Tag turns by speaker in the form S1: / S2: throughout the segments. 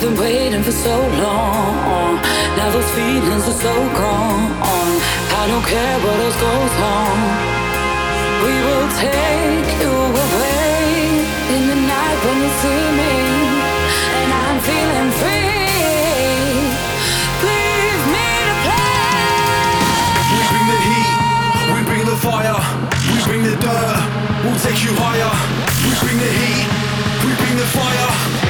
S1: I've been waiting for so long. Now those feelings are so gone. I don't care what else goes on. We will take you away in the night when you see me, and I'm feeling free. Leave me to play.
S2: We bring the heat, we bring the fire, we bring the dirt. We'll take you higher. We bring the heat, we bring the fire.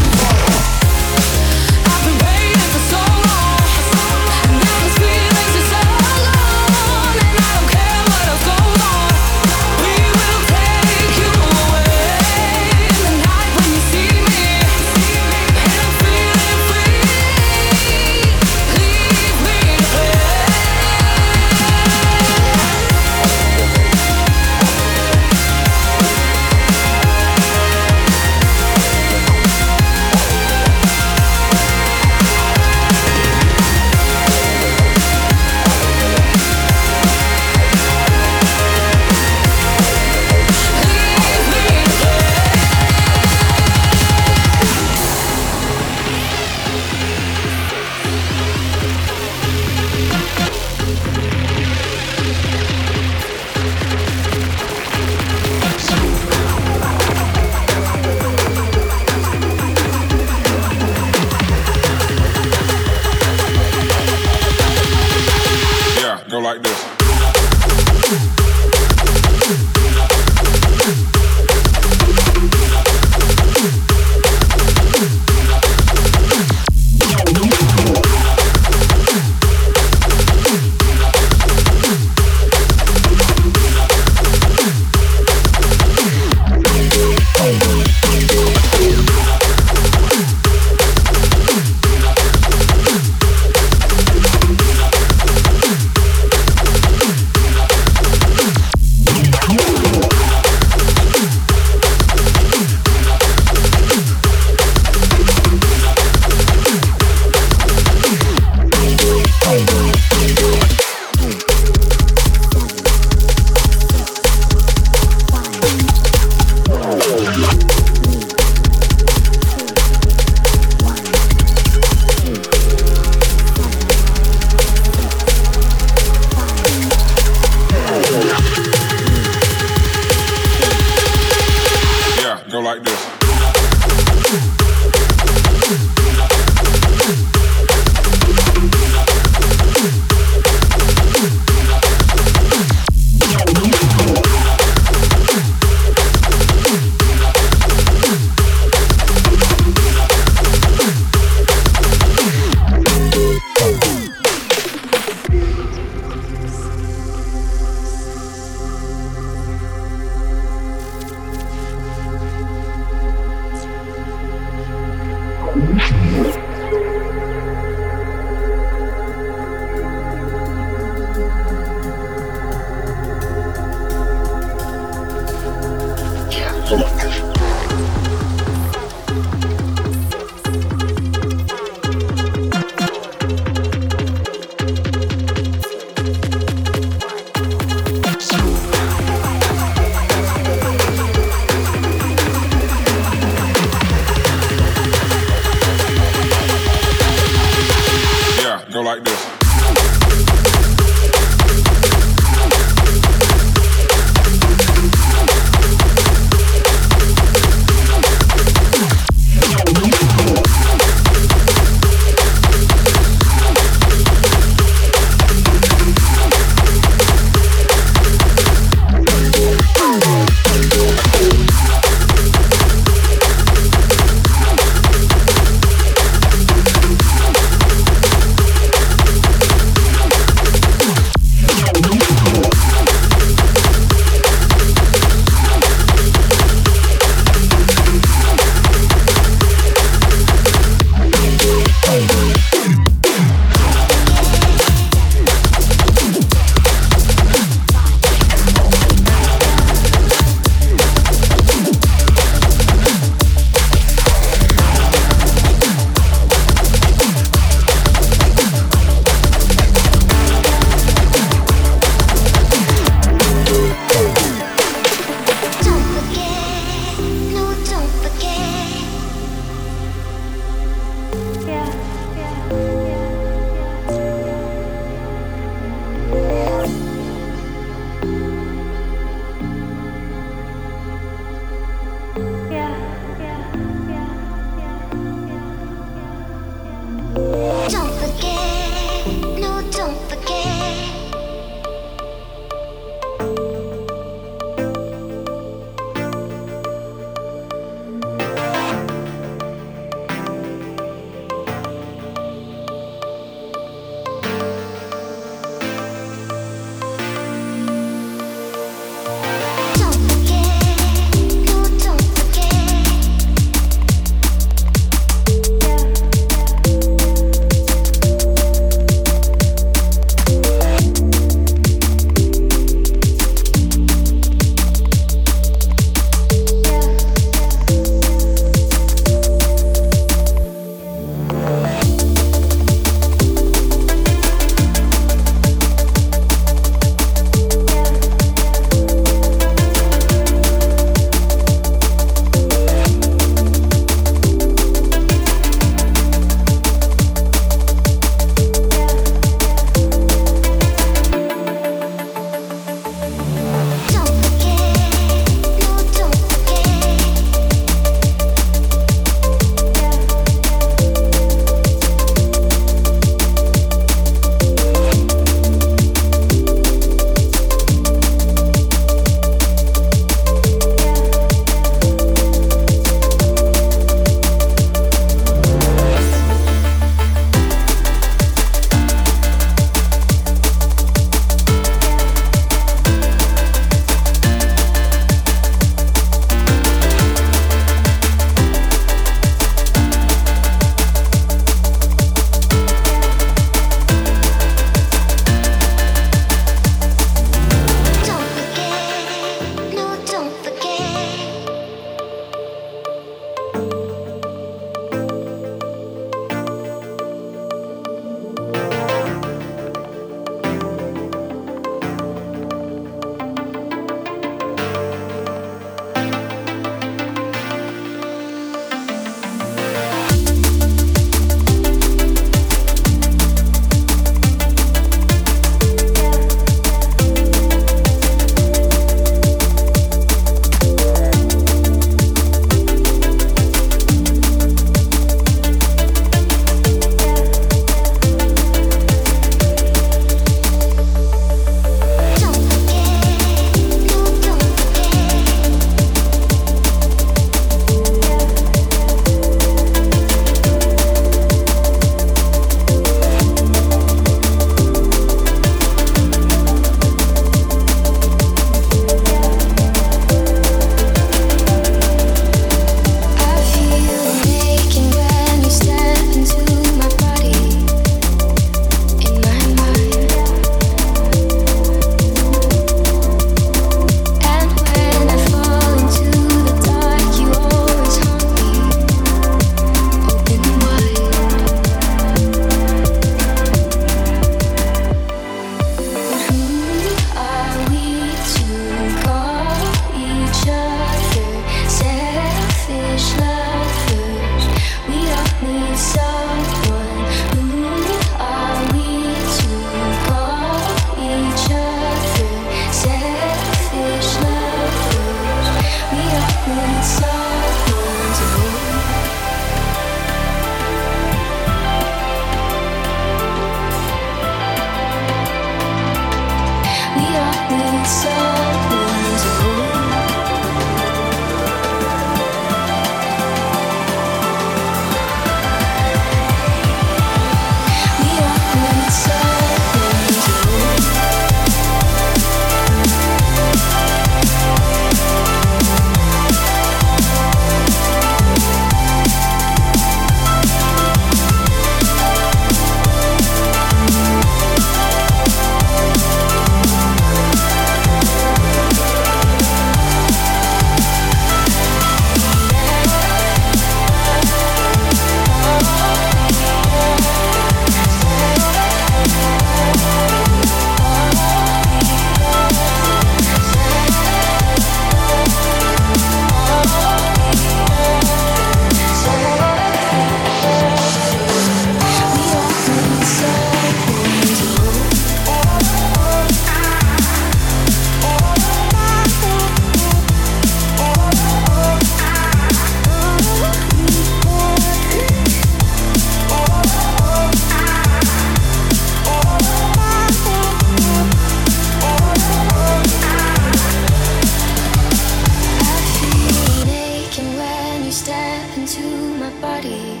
S1: body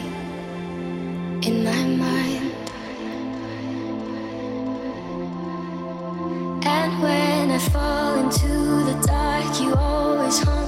S1: in my mind. And when
S3: I fall into the dark, you always haunt.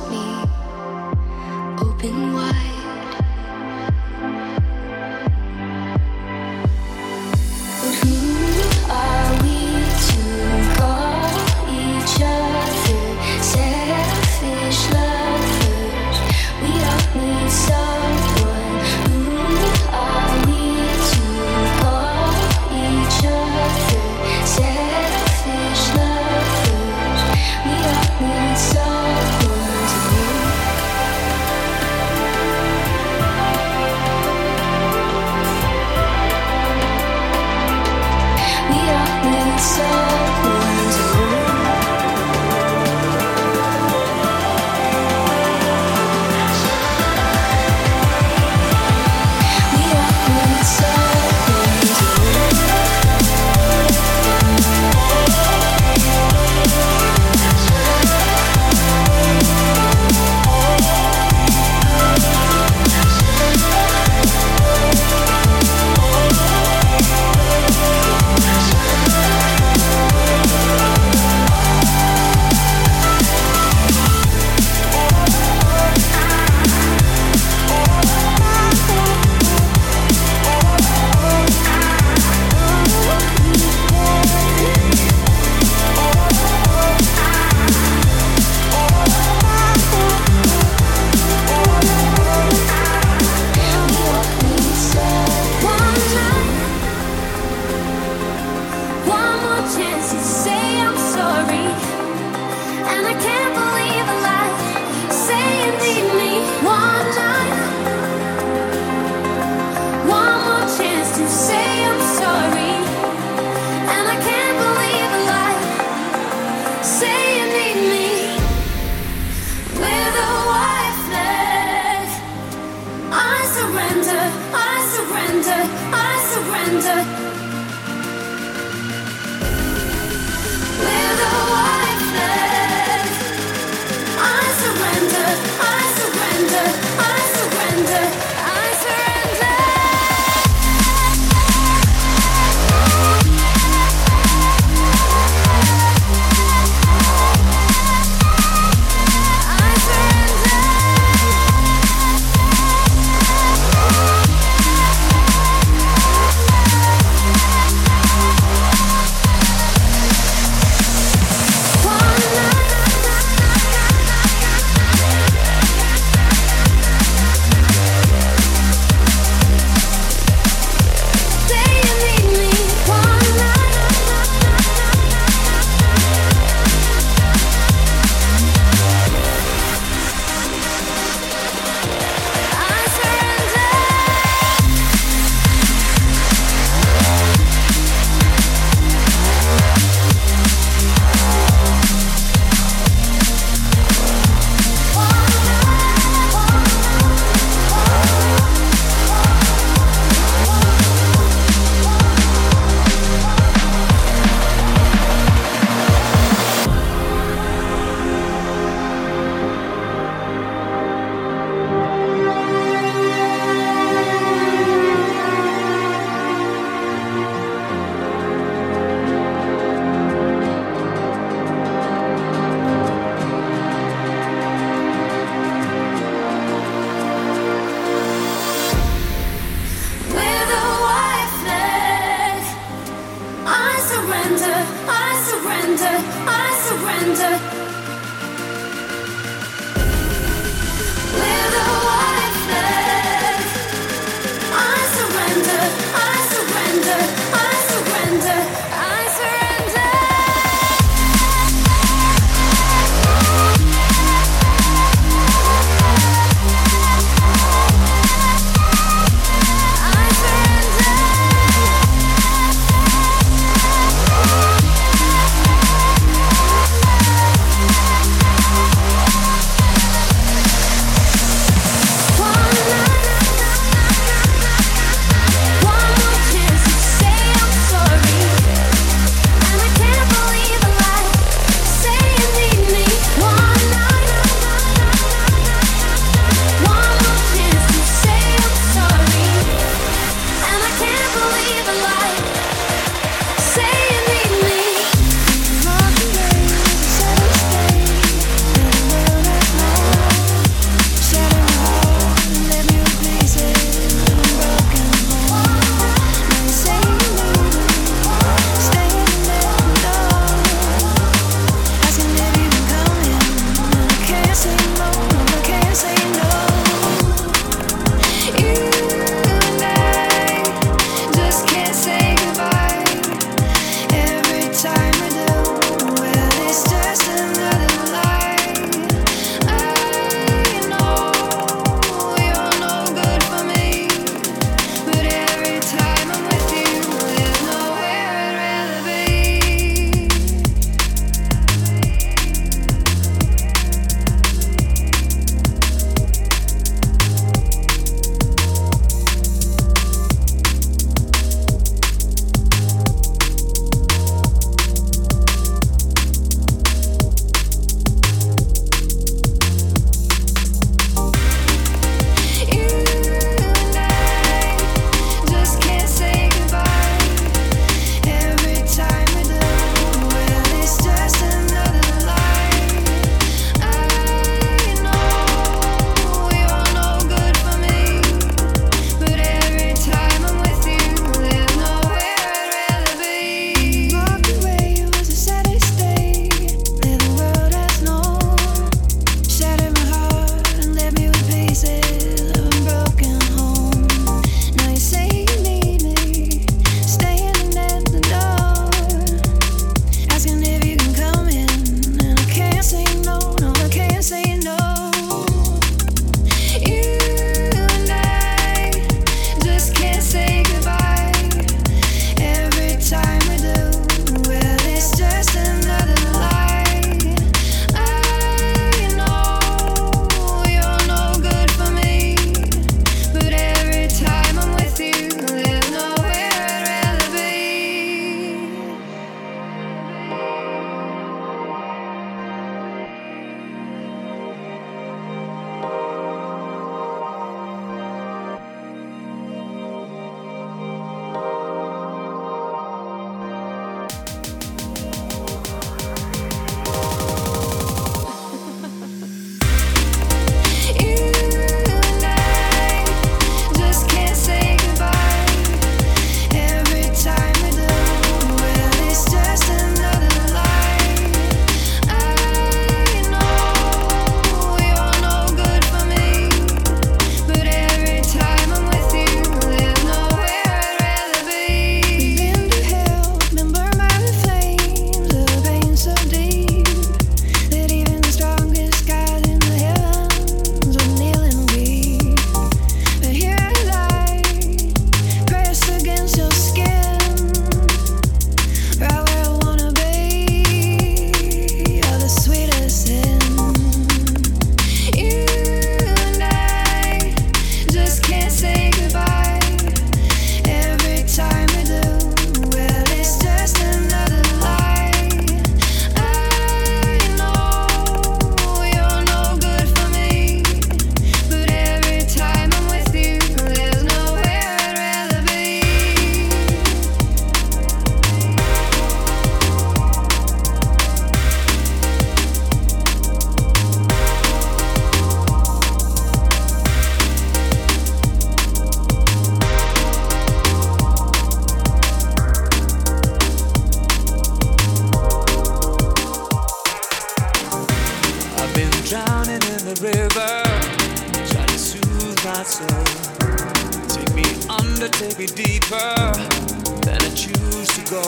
S1: than I choose to go.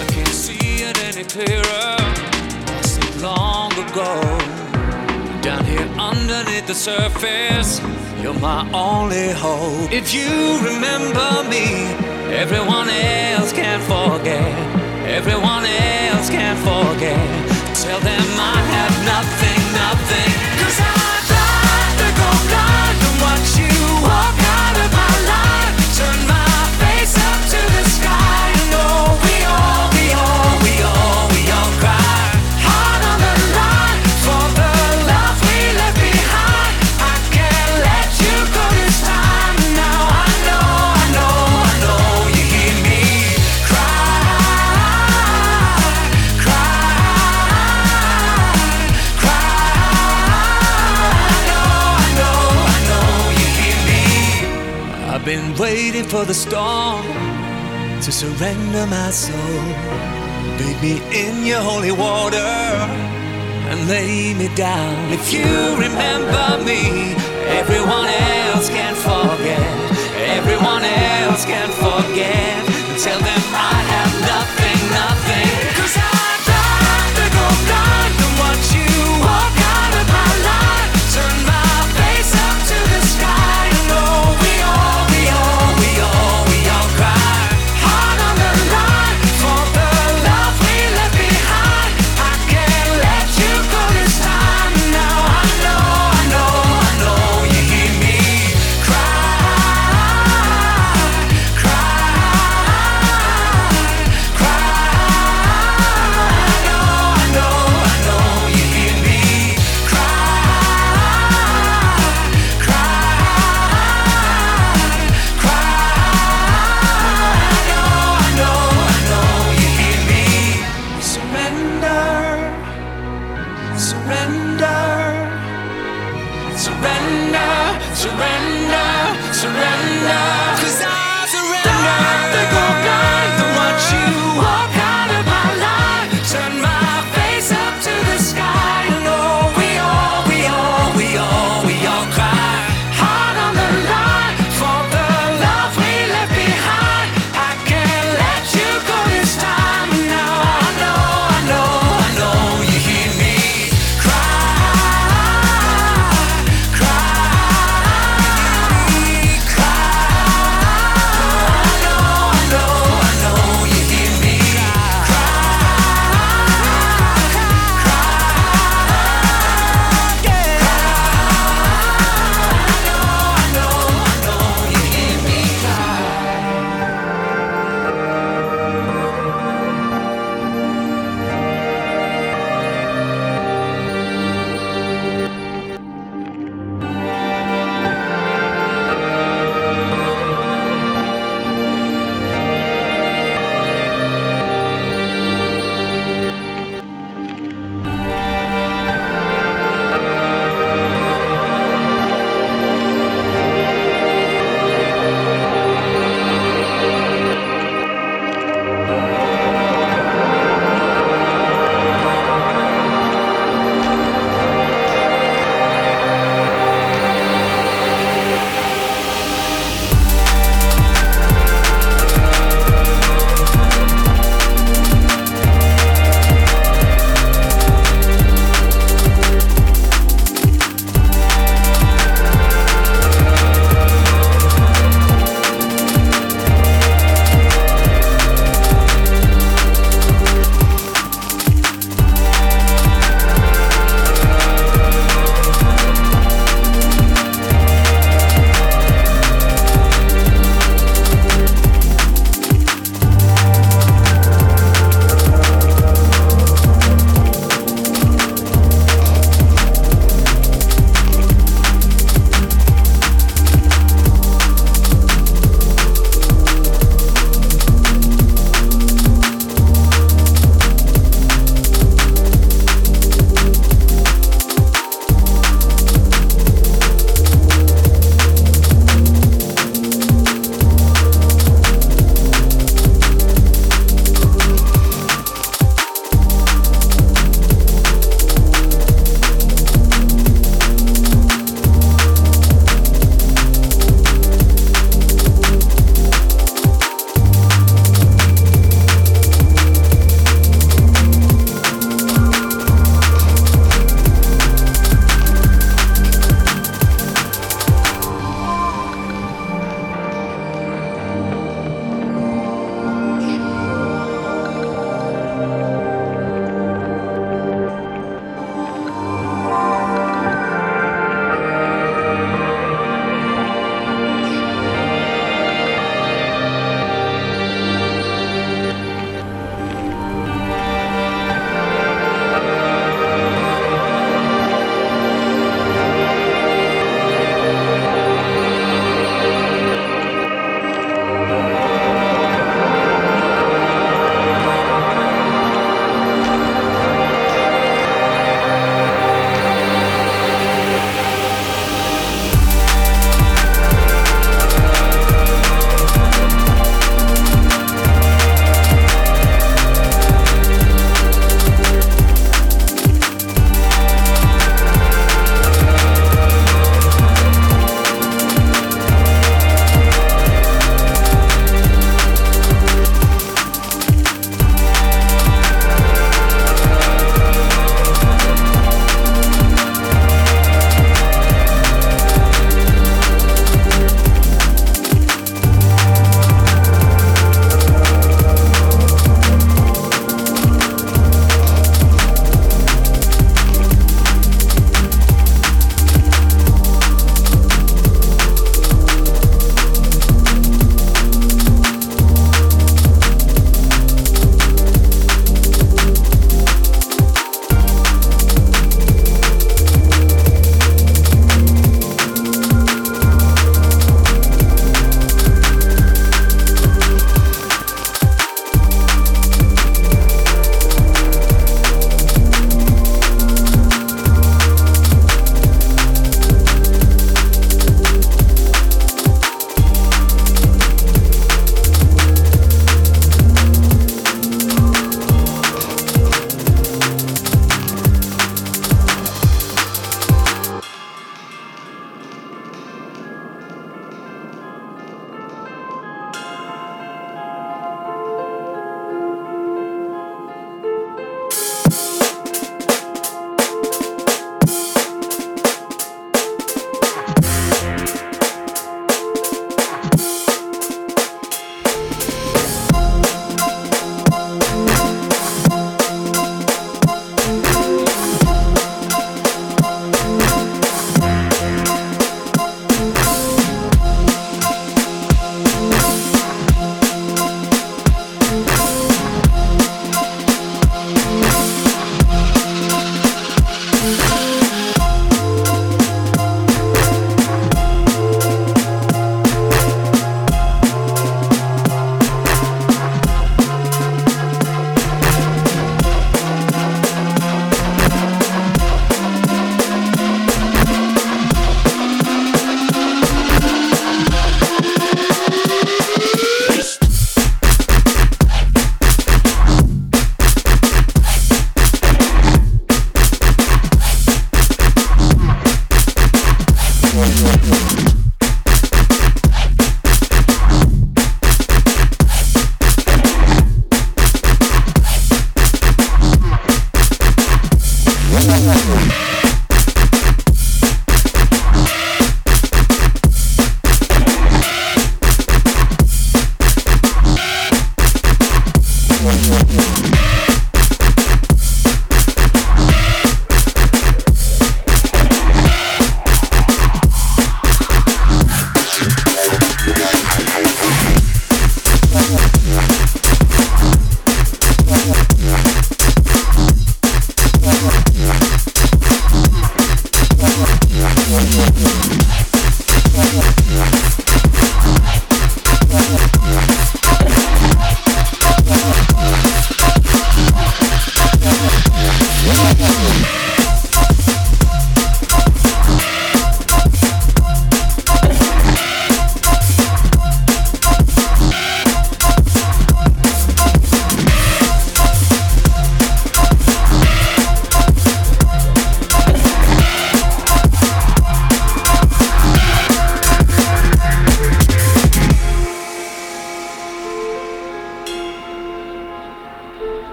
S1: I can't see it any clearer. I said long ago. Down here underneath the surface, you're my only hope. If you remember me, everyone else can forget. Everyone else can forget. Tell them I have nothing, nothing. waiting for the storm to surrender my soul. Bathe me in your holy water and lay me down. If you remember me, everyone else can forget. Everyone else can forget. Tell them I have nothing.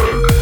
S1: work.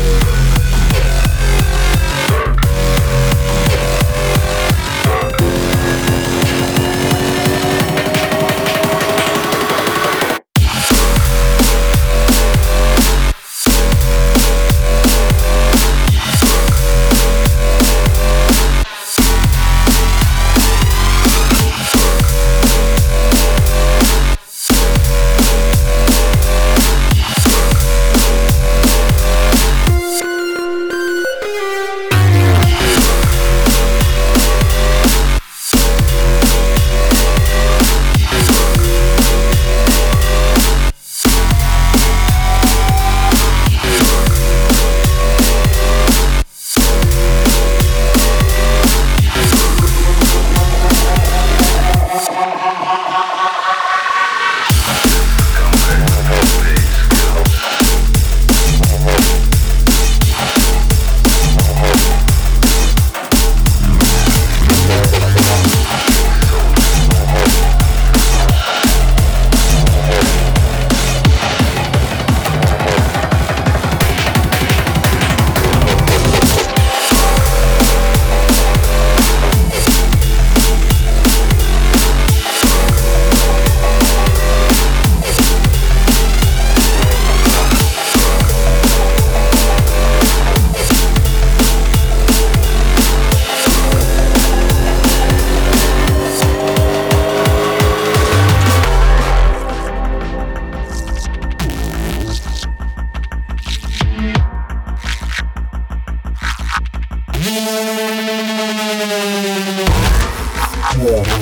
S1: Yeah.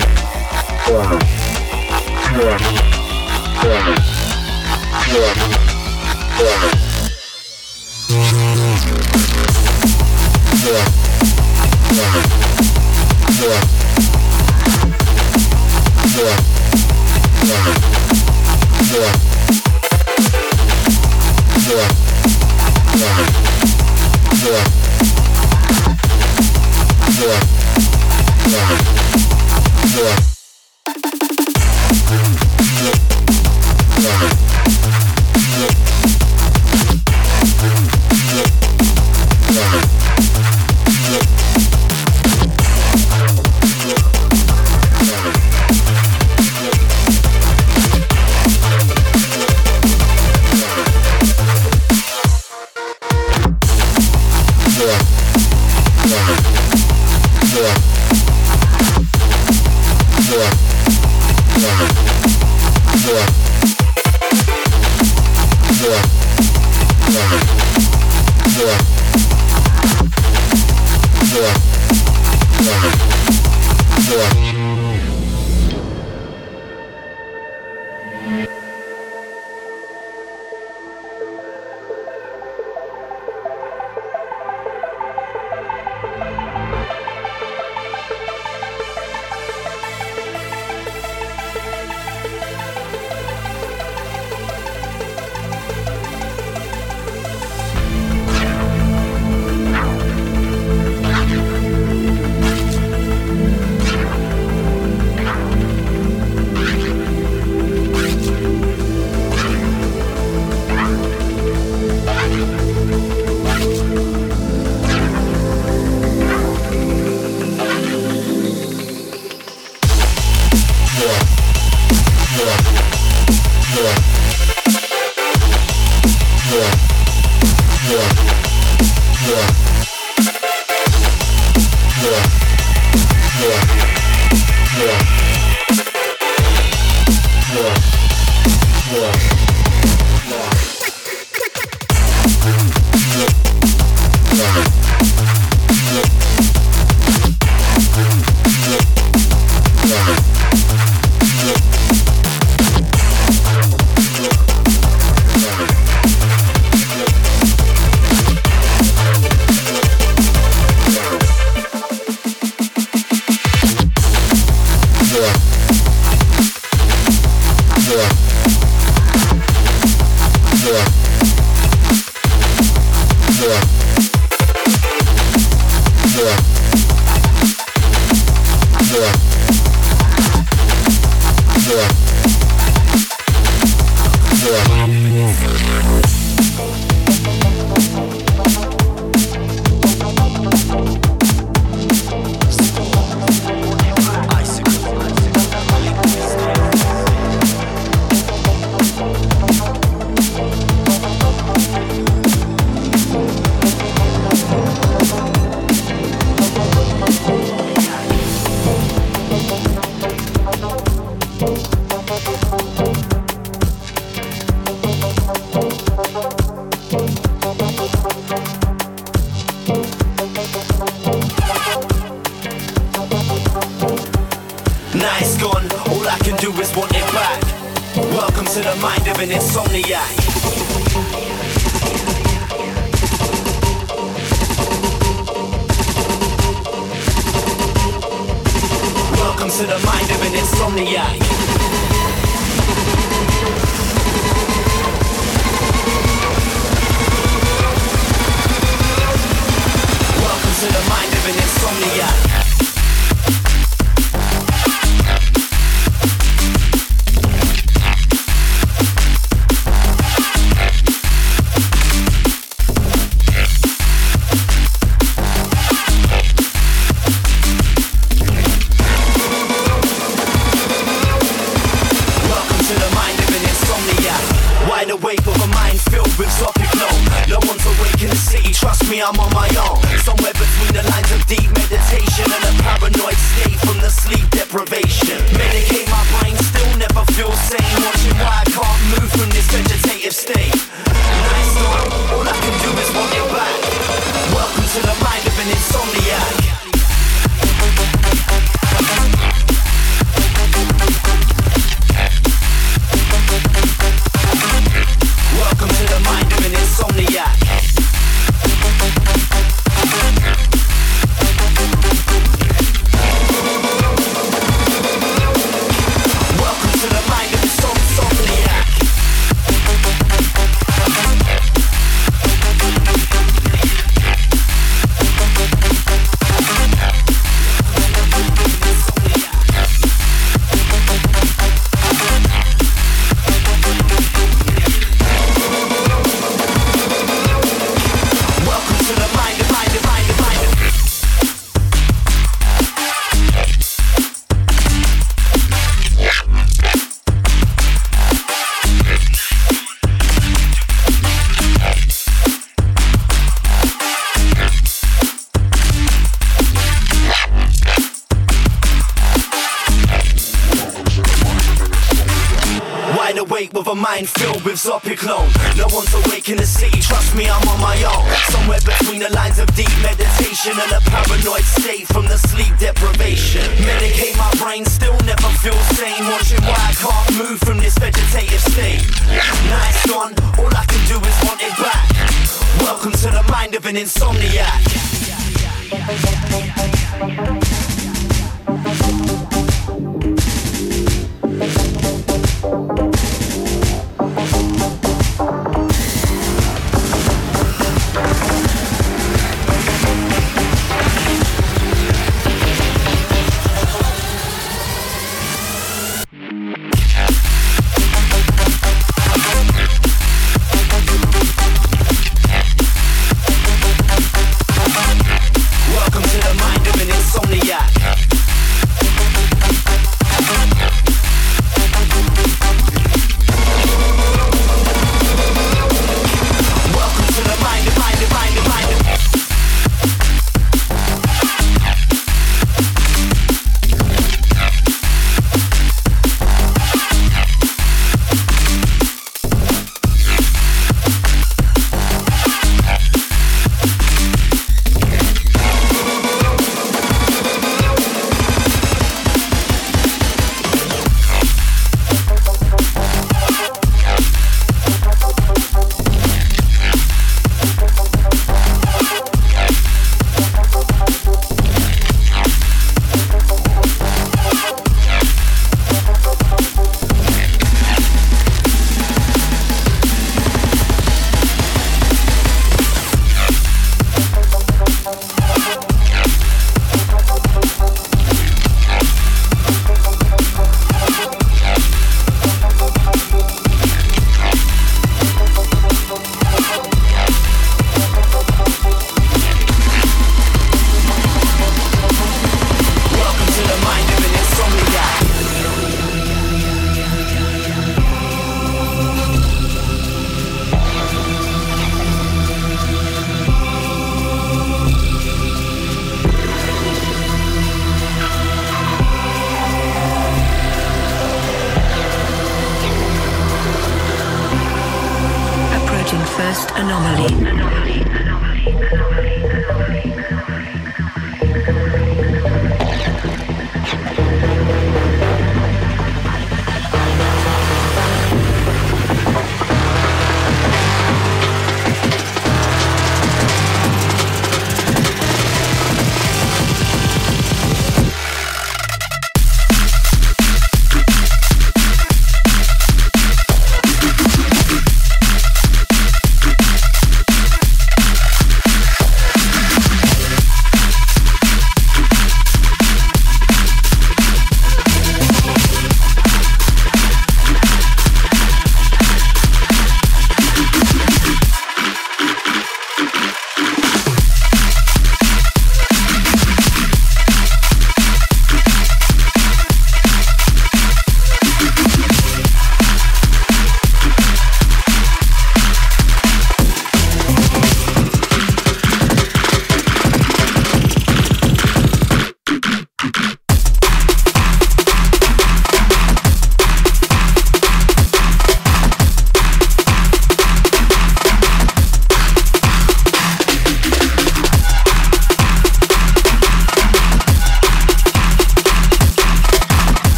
S1: Now
S4: it's gone, all I can do is want it back. Welcome to the mind of an insomniac. Welcome to the mind of an insomniac. Welcome to the mind of an insomniac. Mind filled with Zopiclone. No one's awake in the city, trust me, I'm on my own. Somewhere between the lines of deep meditation and a paranoid state from the sleep deprivation. Medicate my brain, still never feel sane. Watching why I can't move from this vegetative state. Nice one, all I can do is want it back. Welcome to the mind of an insomniac.